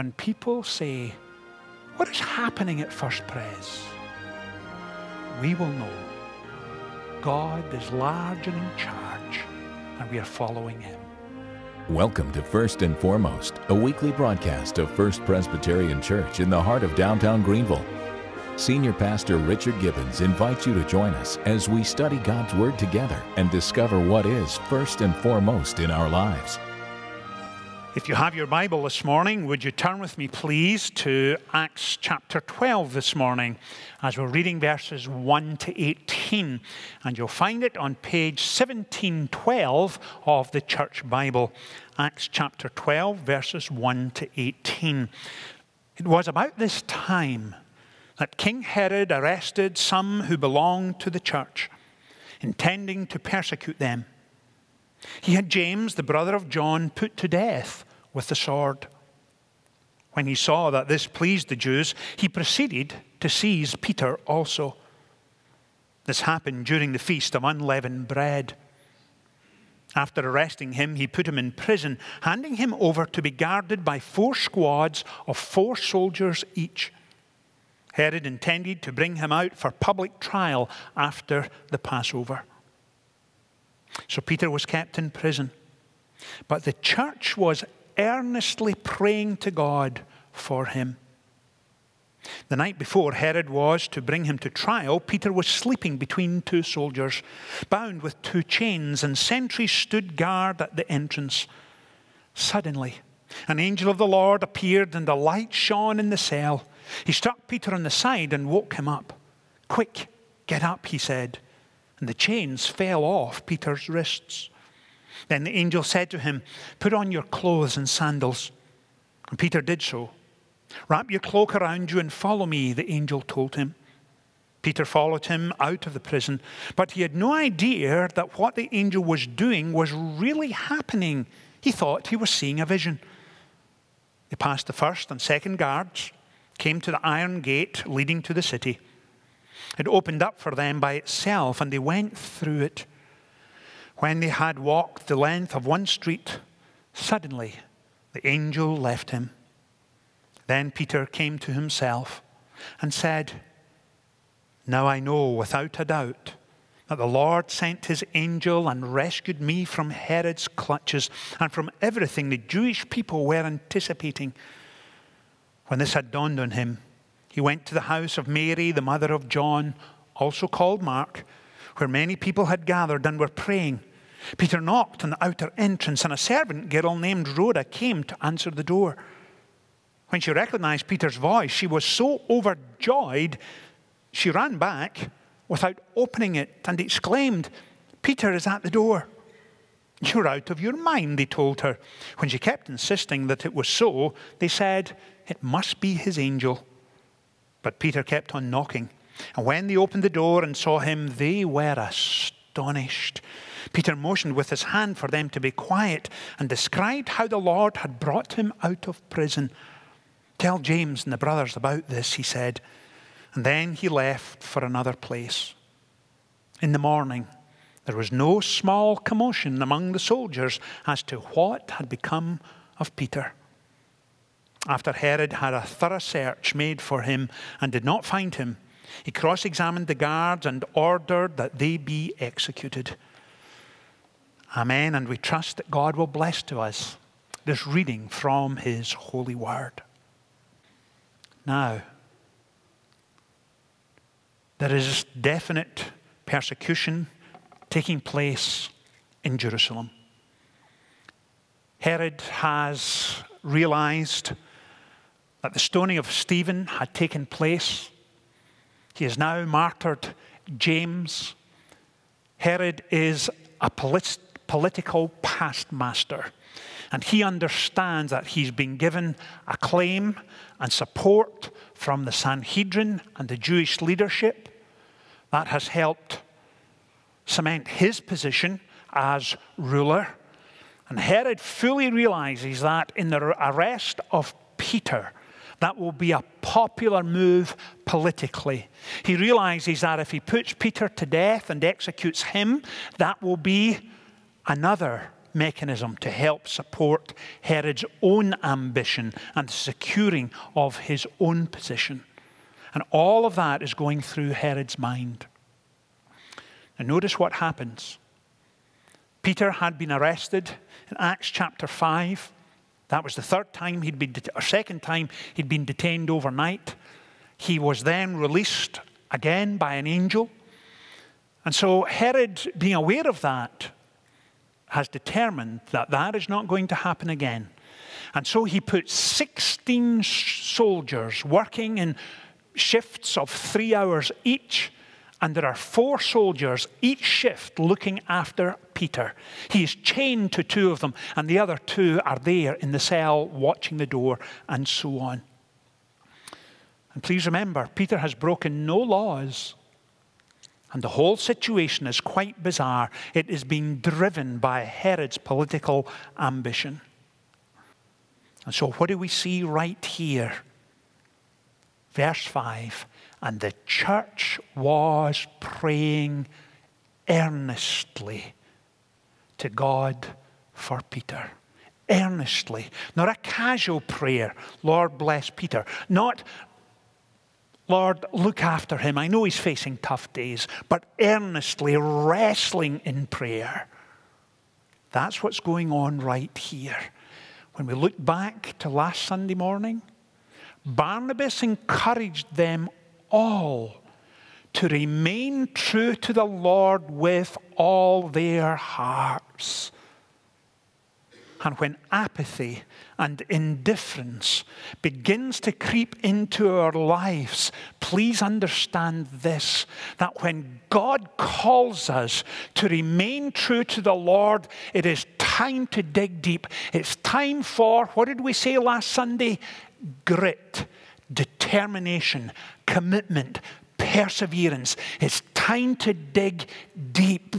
when people say, What is happening at First Pres? We will know God is large and in charge, and we are following Him. Welcome to First and Foremost, a weekly broadcast of First Presbyterian Church in the heart of downtown Greenville. Senior Pastor Richard Gibbons invites you to join us as we study God's Word together and discover what is first and foremost in our lives. If you have your Bible this morning, would you turn with me, please, to Acts chapter 12 this morning as we're reading verses 1 to 18. And you'll find it on page 1712 of the Church Bible. Acts chapter 12, verses 1 to 18. It was about this time that King Herod arrested some who belonged to the church, intending to persecute them. He had James, the brother of John, put to death with the sword. When he saw that this pleased the Jews, he proceeded to seize Peter also. This happened during the feast of unleavened bread. After arresting him, he put him in prison, handing him over to be guarded by four squads of four soldiers each. Herod intended to bring him out for public trial after the Passover. So Peter was kept in prison. But the church was earnestly praying to God for him. The night before Herod was to bring him to trial, Peter was sleeping between two soldiers, bound with two chains, and sentries stood guard at the entrance. Suddenly, an angel of the Lord appeared, and a light shone in the cell. He struck Peter on the side and woke him up. Quick, get up, he said. And the chains fell off Peter's wrists. Then the angel said to him, Put on your clothes and sandals. And Peter did so. Wrap your cloak around you and follow me, the angel told him. Peter followed him out of the prison, but he had no idea that what the angel was doing was really happening. He thought he was seeing a vision. They passed the first and second guards, came to the iron gate leading to the city. It opened up for them by itself, and they went through it. When they had walked the length of one street, suddenly the angel left him. Then Peter came to himself and said, Now I know without a doubt that the Lord sent his angel and rescued me from Herod's clutches and from everything the Jewish people were anticipating. When this had dawned on him, he went to the house of Mary, the mother of John, also called Mark, where many people had gathered and were praying. Peter knocked on the outer entrance, and a servant girl named Rhoda came to answer the door. When she recognized Peter's voice, she was so overjoyed, she ran back without opening it and exclaimed, Peter is at the door. You're out of your mind, they told her. When she kept insisting that it was so, they said, It must be his angel. But Peter kept on knocking. And when they opened the door and saw him, they were astonished. Peter motioned with his hand for them to be quiet and described how the Lord had brought him out of prison. Tell James and the brothers about this, he said. And then he left for another place. In the morning, there was no small commotion among the soldiers as to what had become of Peter. After Herod had a thorough search made for him and did not find him, he cross examined the guards and ordered that they be executed. Amen. And we trust that God will bless to us this reading from His holy word. Now, there is definite persecution taking place in Jerusalem. Herod has realized that the stoning of Stephen had taken place. He has now martyred James. Herod is a polit- political past master. And he understands that he's been given acclaim and support from the Sanhedrin and the Jewish leadership. That has helped cement his position as ruler. And Herod fully realizes that in the arrest of Peter, that will be a popular move politically. He realizes that if he puts Peter to death and executes him, that will be another mechanism to help support Herod's own ambition and the securing of his own position. And all of that is going through Herod's mind. And notice what happens. Peter had been arrested in Acts chapter 5. That was the third time he'd been, or second time he'd been detained overnight. He was then released again by an angel. And so Herod, being aware of that, has determined that that is not going to happen again. And so he put 16 soldiers working in shifts of three hours each. And there are four soldiers, each shift looking after Peter. He is chained to two of them, and the other two are there in the cell watching the door, and so on. And please remember, Peter has broken no laws. And the whole situation is quite bizarre. It is being driven by Herod's political ambition. And so, what do we see right here? Verse 5 And the church was praying earnestly to God for Peter. Earnestly. Not a casual prayer, Lord bless Peter. Not, Lord, look after him. I know he's facing tough days, but earnestly wrestling in prayer. That's what's going on right here. When we look back to last Sunday morning, Barnabas encouraged them all to remain true to the Lord with all their hearts. And when apathy and indifference begins to creep into our lives, please understand this that when God calls us to remain true to the Lord, it is time to dig deep. It's time for, what did we say last Sunday? Grit, determination, commitment, perseverance. It's time to dig deep.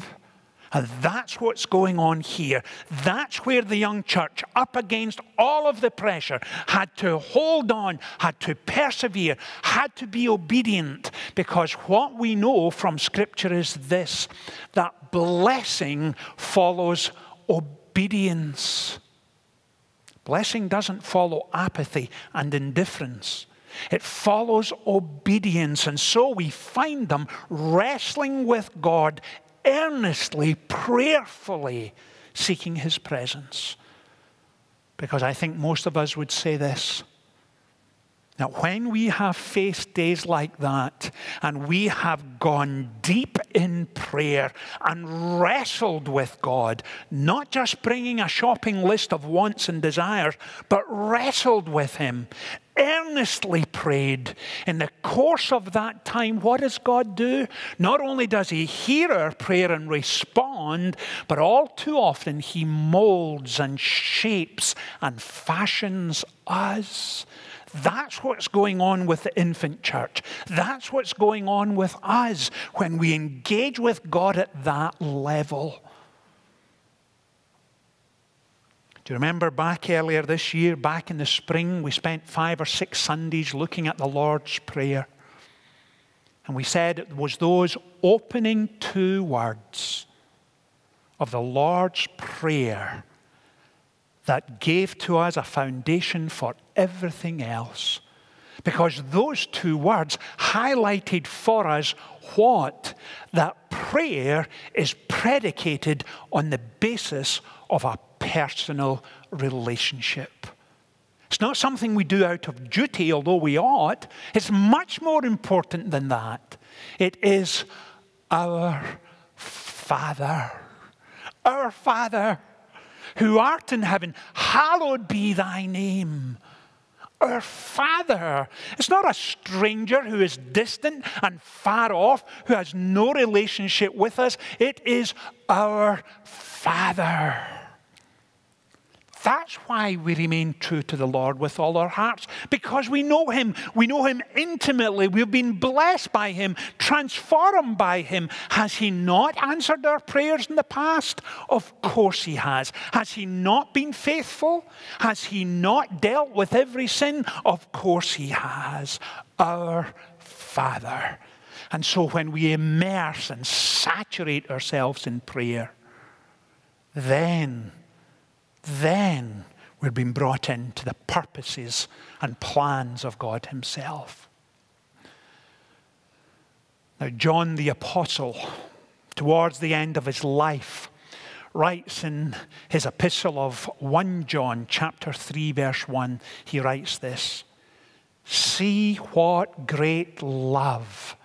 And that's what's going on here. That's where the young church, up against all of the pressure, had to hold on, had to persevere, had to be obedient. Because what we know from Scripture is this that blessing follows obedience. Blessing doesn't follow apathy and indifference. It follows obedience. And so we find them wrestling with God earnestly, prayerfully seeking his presence. Because I think most of us would say this that when we have faced days like that and we have gone deep in prayer and wrestled with God, not just bringing a shopping list of wants and desires, but wrestled with Him, earnestly prayed. In the course of that time, what does God do? Not only does He hear our prayer and respond, but all too often He molds and shapes and fashions us. That's what's going on with the infant church. That's what's going on with us when we engage with God at that level. Do you remember back earlier this year, back in the spring, we spent five or six Sundays looking at the Lord's Prayer? And we said it was those opening two words of the Lord's Prayer that gave to us a foundation for everything else. Because those two words highlighted for us what? That prayer is predicated on the basis of a personal relationship. It's not something we do out of duty, although we ought. It's much more important than that. It is our Father. Our Father who art in heaven, hallowed be thy name. Our Father. It's not a stranger who is distant and far off, who has no relationship with us. It is our Father. That's why we remain true to the Lord with all our hearts, because we know Him. We know Him intimately. We've been blessed by Him, transformed by Him. Has He not answered our prayers in the past? Of course He has. Has He not been faithful? Has He not dealt with every sin? Of course He has. Our Father. And so when we immerse and saturate ourselves in prayer, then then we're being brought into the purposes and plans of God Himself. Now, John the Apostle, towards the end of his life, writes in his epistle of 1 John, chapter 3, verse 1, he writes this See what great love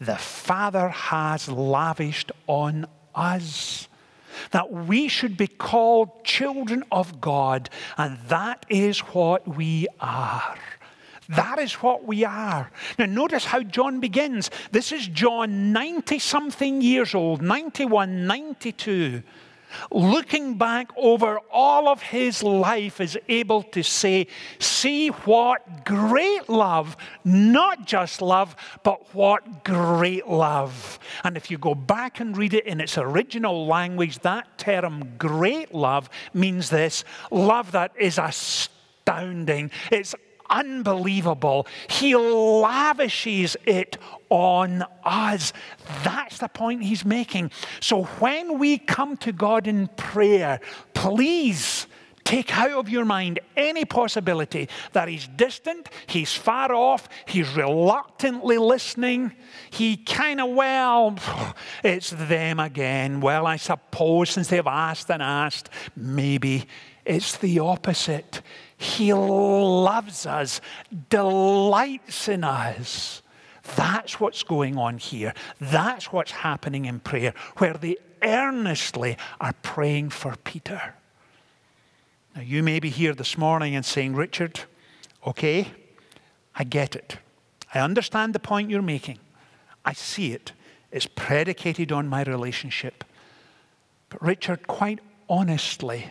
the Father has lavished on us. That we should be called children of God, and that is what we are. That is what we are. Now, notice how John begins. This is John, 90 something years old, 91, 92 looking back over all of his life, is able to say, See what great love, not just love, but what great love. And if you go back and read it in its original language, that term great love means this love that is astounding. It's unbelievable. He lavishes it on us. That's the point he's making. So when we come to God in prayer, please take out of your mind any possibility that he's distant, he's far off, he's reluctantly listening. He kind of, well, it's them again. Well, I suppose since they've asked and asked, maybe it's the opposite. He loves us, delights in us. That's what's going on here. That's what's happening in prayer, where they earnestly are praying for Peter. Now, you may be here this morning and saying, Richard, okay, I get it. I understand the point you're making. I see it. It's predicated on my relationship. But, Richard, quite honestly,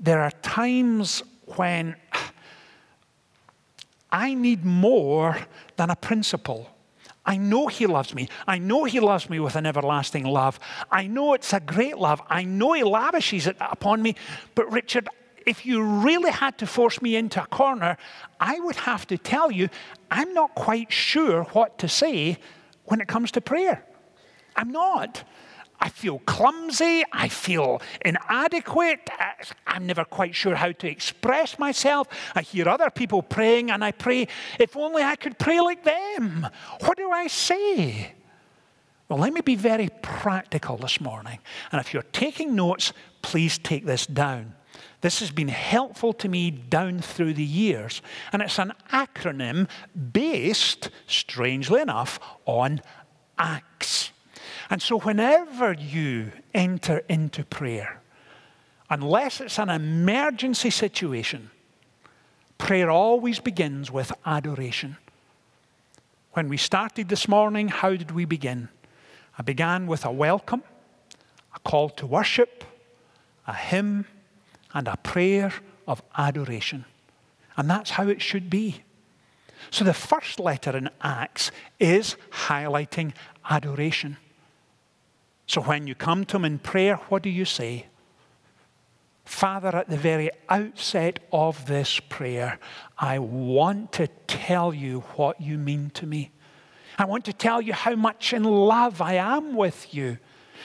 there are times when I need more than a principle. I know He loves me. I know He loves me with an everlasting love. I know it's a great love. I know He lavishes it upon me. But, Richard, if you really had to force me into a corner, I would have to tell you I'm not quite sure what to say when it comes to prayer. I'm not. I feel clumsy. I feel inadequate. I'm never quite sure how to express myself. I hear other people praying and I pray, if only I could pray like them. What do I say? Well, let me be very practical this morning. And if you're taking notes, please take this down. This has been helpful to me down through the years. And it's an acronym based, strangely enough, on ACTS. And so, whenever you enter into prayer, unless it's an emergency situation, prayer always begins with adoration. When we started this morning, how did we begin? I began with a welcome, a call to worship, a hymn, and a prayer of adoration. And that's how it should be. So the first letter in Acts is highlighting adoration. So when you come to Him in prayer, what do you say? Father, at the very outset of this prayer, I want to tell you what you mean to me. I want to tell you how much in love I am with you.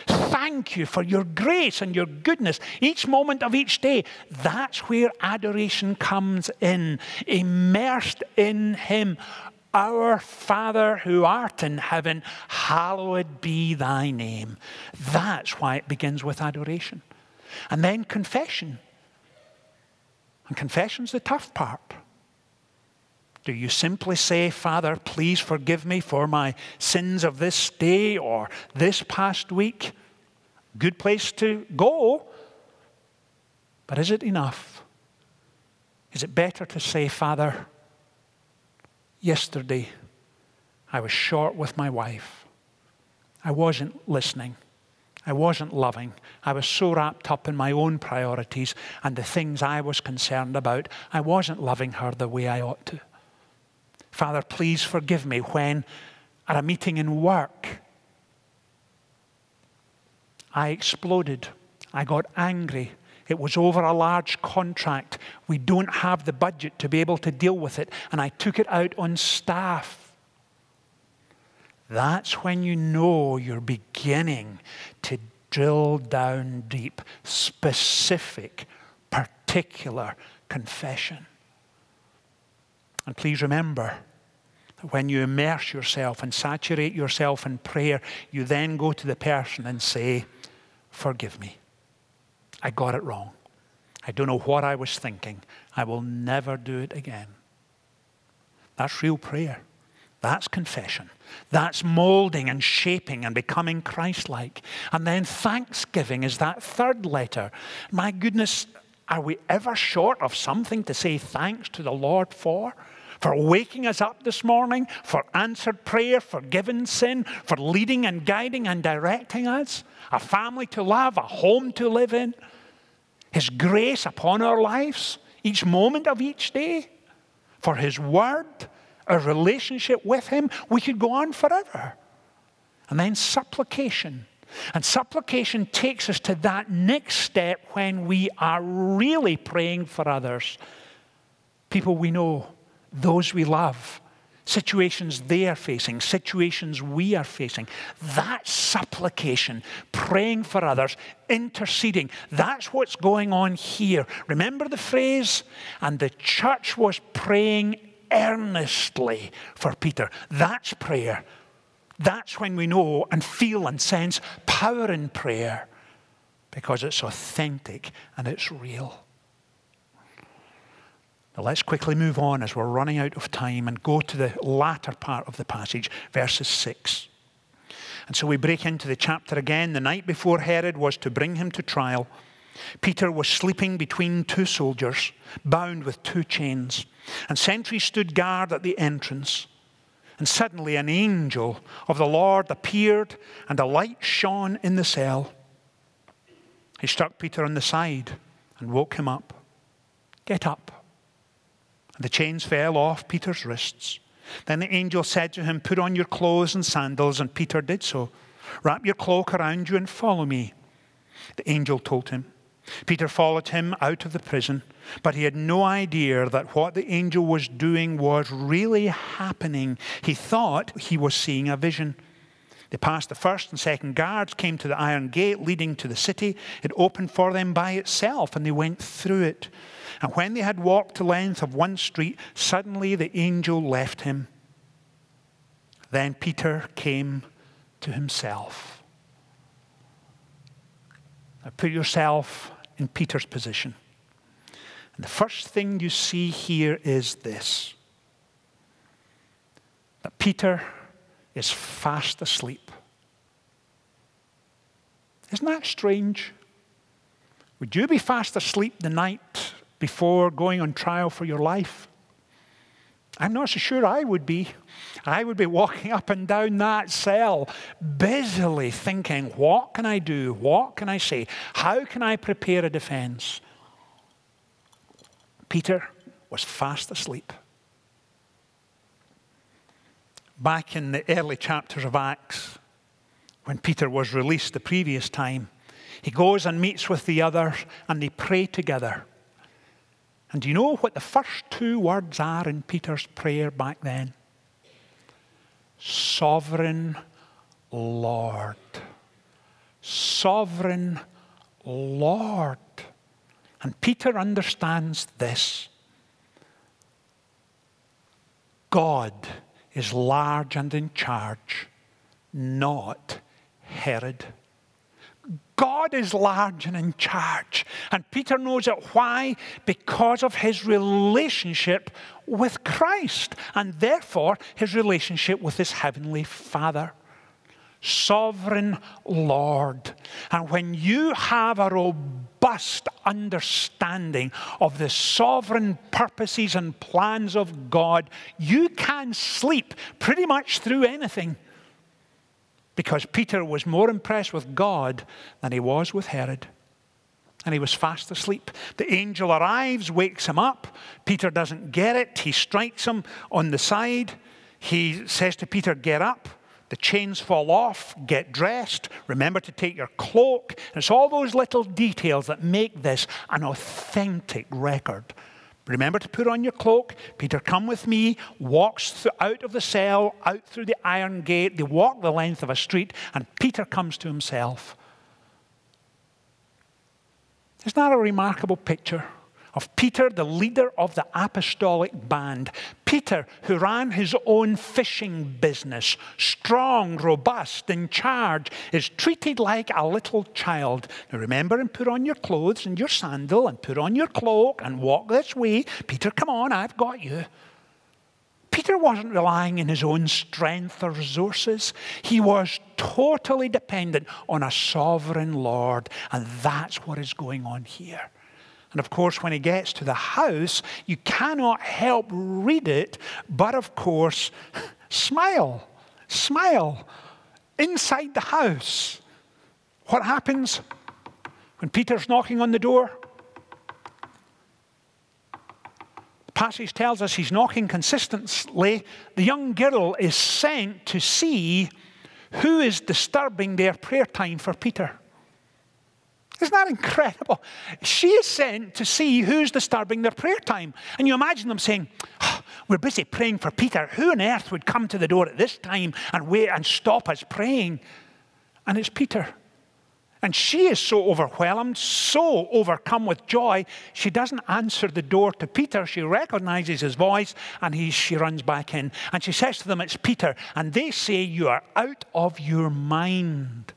Thank you for your grace and your goodness each moment of each day. That's where adoration comes in, immersed in Him. Our Father who art in heaven, hallowed be thy name. That's why it begins with adoration. And then confession. And confession's the tough part. Do you simply say, Father, please forgive me for my sins of this day or this past week? Good place to go. But is it enough? Is it better to say, Father, Yesterday, I was short with my wife. I wasn't listening. I wasn't loving. I was so wrapped up in my own priorities and the things I was concerned about, I wasn't loving her the way I ought to. Father, please forgive me when at a meeting in work, I exploded. I got angry. It was over a large contract. We don't have the budget to be able to deal with it. And I took it out on staff. That's when you know you're beginning to drill down deep, specific, particular confession. And please remember that when you immerse yourself and saturate yourself in prayer, you then go to the person and say, Forgive me. I got it wrong. I don't know what I was thinking. I will never do it again. That's real prayer. That's confession. That's molding and shaping and becoming Christ like. And then thanksgiving is that third letter. My goodness, are we ever short of something to say thanks to the Lord for? For waking us up this morning, for answered prayer, for forgiven sin, for leading and guiding and directing us, a family to love, a home to live in, His grace upon our lives, each moment of each day, for His word our relationship with Him, we could go on forever. And then supplication. And supplication takes us to that next step when we are really praying for others. People we know, those we love, situations they are facing, situations we are facing. That supplication, praying for others, interceding, that's what's going on here. Remember the phrase? And the church was praying earnestly for Peter. That's prayer. That's when we know and feel and sense power in prayer because it's authentic and it's real. Now let's quickly move on as we're running out of time and go to the latter part of the passage, verses 6. And so we break into the chapter again. The night before Herod was to bring him to trial. Peter was sleeping between two soldiers, bound with two chains, and sentries stood guard at the entrance. And suddenly an angel of the Lord appeared, and a light shone in the cell. He struck Peter on the side and woke him up. Get up. The chains fell off Peter's wrists. Then the angel said to him, Put on your clothes and sandals, and Peter did so. Wrap your cloak around you and follow me. The angel told him. Peter followed him out of the prison, but he had no idea that what the angel was doing was really happening. He thought he was seeing a vision. They passed the first and second guards, came to the iron gate leading to the city. It opened for them by itself, and they went through it. And when they had walked the length of one street, suddenly the angel left him. Then Peter came to himself. Now put yourself in Peter's position. And the first thing you see here is this that Peter is fast asleep. Isn't that strange? Would you be fast asleep the night before going on trial for your life? I'm not so sure I would be. I would be walking up and down that cell, busily thinking, what can I do? What can I say? How can I prepare a defense? Peter was fast asleep. Back in the early chapters of Acts, when Peter was released the previous time, he goes and meets with the others and they pray together. And do you know what the first two words are in Peter's prayer back then? Sovereign Lord. Sovereign Lord. And Peter understands this God is large and in charge, not Herod. God is large and in charge. And Peter knows it. Why? Because of his relationship with Christ, and therefore his relationship with his heavenly Father. Sovereign Lord. And when you have a robust understanding of the sovereign purposes and plans of God, you can sleep pretty much through anything because Peter was more impressed with God than he was with Herod. And he was fast asleep. The angel arrives, wakes him up. Peter doesn't get it. He strikes him on the side. He says to Peter, Get up. The chains fall off. Get dressed. Remember to take your cloak. It's all those little details that make this an authentic record Remember to put on your cloak. Peter, come with me, walks out of the cell, out through the iron gate. They walk the length of a street, and Peter comes to himself. Isn't that a remarkable picture? Of Peter, the leader of the apostolic band. Peter, who ran his own fishing business, strong, robust, in charge, is treated like a little child. Now remember and put on your clothes and your sandal and put on your cloak and walk this way. Peter, come on, I've got you. Peter wasn't relying on his own strength or resources. He was totally dependent on a sovereign Lord. And that's what is going on here. And of course, when he gets to the house, you cannot help read it, but of course, smile, smile. Inside the house, what happens when Peter's knocking on the door? The passage tells us he's knocking consistently. The young girl is sent to see who is disturbing their prayer time for Peter. Isn't that incredible? She is sent to see who's disturbing their prayer time. And you imagine them saying, oh, We're busy praying for Peter. Who on earth would come to the door at this time and wait and stop us praying? And it's Peter. And she is so overwhelmed, so overcome with joy, she doesn't answer the door to Peter. She recognizes his voice and he, she runs back in. And she says to them, It's Peter. And they say, You are out of your mind.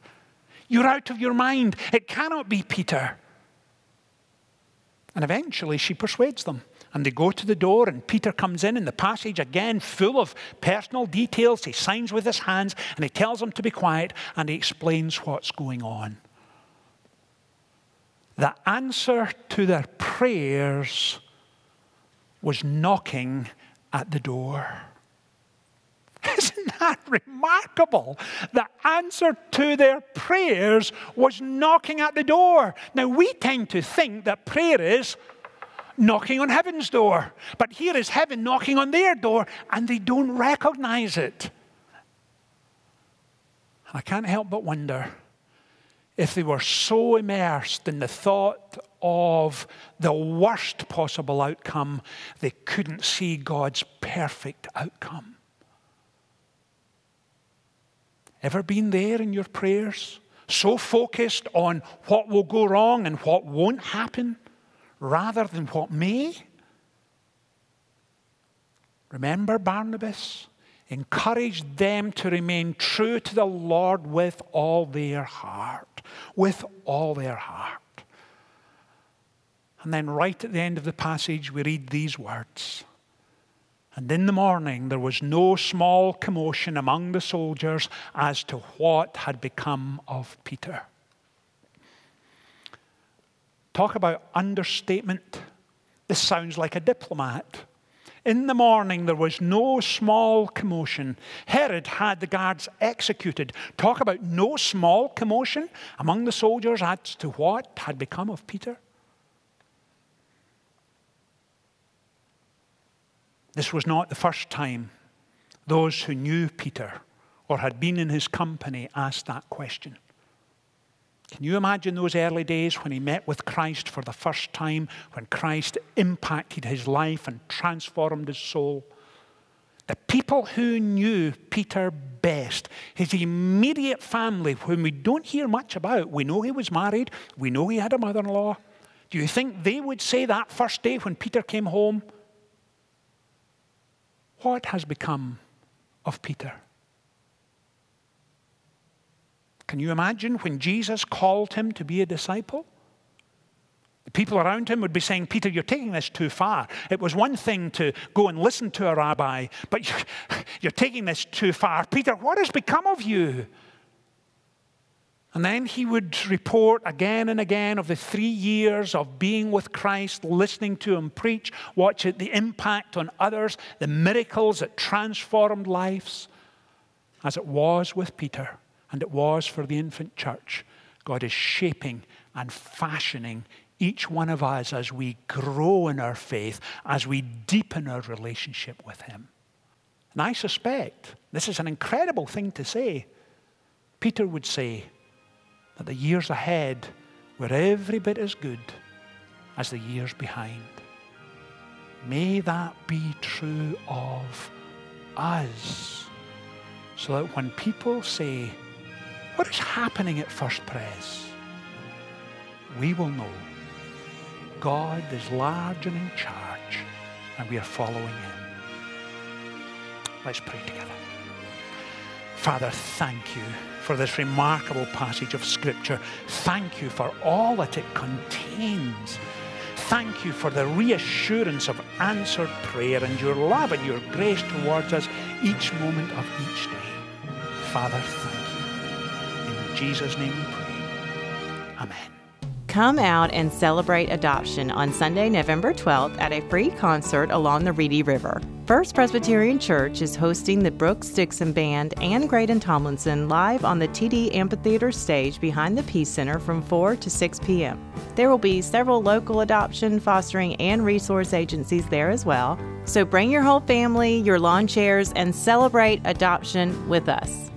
You're out of your mind. It cannot be Peter. And eventually she persuades them. And they go to the door, and Peter comes in, and the passage again, full of personal details. He signs with his hands, and he tells them to be quiet, and he explains what's going on. The answer to their prayers was knocking at the door. Isn't that remarkable? The answer to their prayers was knocking at the door. Now, we tend to think that prayer is knocking on heaven's door. But here is heaven knocking on their door, and they don't recognize it. I can't help but wonder if they were so immersed in the thought of the worst possible outcome, they couldn't see God's perfect outcome. Ever been there in your prayers? So focused on what will go wrong and what won't happen rather than what may? Remember Barnabas? Encouraged them to remain true to the Lord with all their heart. With all their heart. And then, right at the end of the passage, we read these words and in the morning, there was no small commotion among the soldiers as to what had become of Peter. Talk about understatement. This sounds like a diplomat. In the morning, there was no small commotion. Herod had the guards executed. Talk about no small commotion among the soldiers as to what had become of Peter. This was not the first time those who knew Peter or had been in his company asked that question. Can you imagine those early days when he met with Christ for the first time, when Christ impacted his life and transformed his soul? The people who knew Peter best, his immediate family, whom we don't hear much about, we know he was married, we know he had a mother in law. Do you think they would say that first day when Peter came home, what has become of Peter? Can you imagine when Jesus called him to be a disciple? The people around him would be saying, Peter, you're taking this too far. It was one thing to go and listen to a rabbi, but you're taking this too far. Peter, what has become of you? And then he would report again and again of the three years of being with Christ, listening to him preach, watch the impact on others, the miracles that transformed lives, as it was with Peter and it was for the infant church. God is shaping and fashioning each one of us as we grow in our faith, as we deepen our relationship with Him. And I suspect this is an incredible thing to say. Peter would say, that the years ahead were every bit as good as the years behind. May that be true of us. So that when people say, What is happening at First Pres? we will know God is large and in charge, and we are following Him. Let's pray together. Father, thank you for this remarkable passage of Scripture. Thank you for all that it contains. Thank you for the reassurance of answered prayer and your love and your grace towards us each moment of each day. Father, thank you. In Jesus' name we pray. Amen. Come out and celebrate adoption on Sunday, November 12th at a free concert along the Reedy River. First Presbyterian Church is hosting the Brooks Dixon Band and Graydon Tomlinson live on the TD Amphitheater stage behind the Peace Center from 4 to 6 p.m. There will be several local adoption, fostering, and resource agencies there as well. So bring your whole family, your lawn chairs, and celebrate adoption with us.